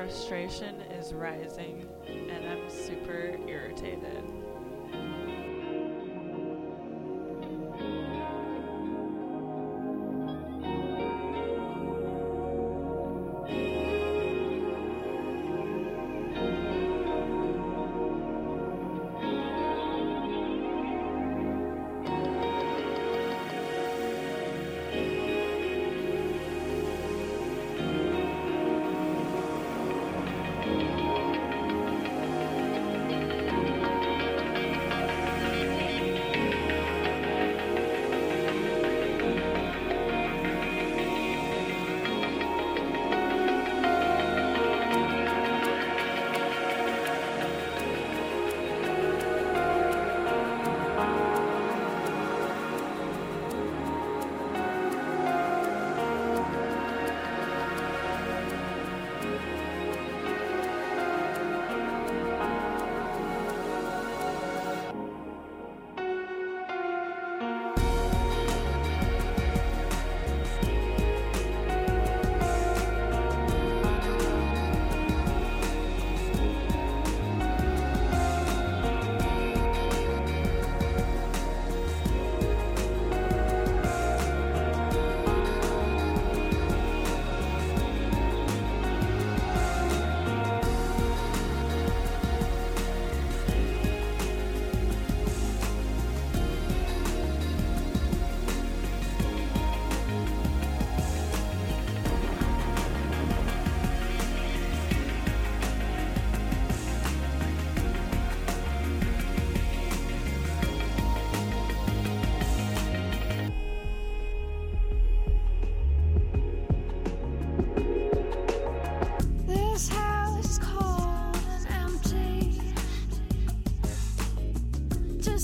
frustration is rising and I'm super irritated.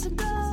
Just a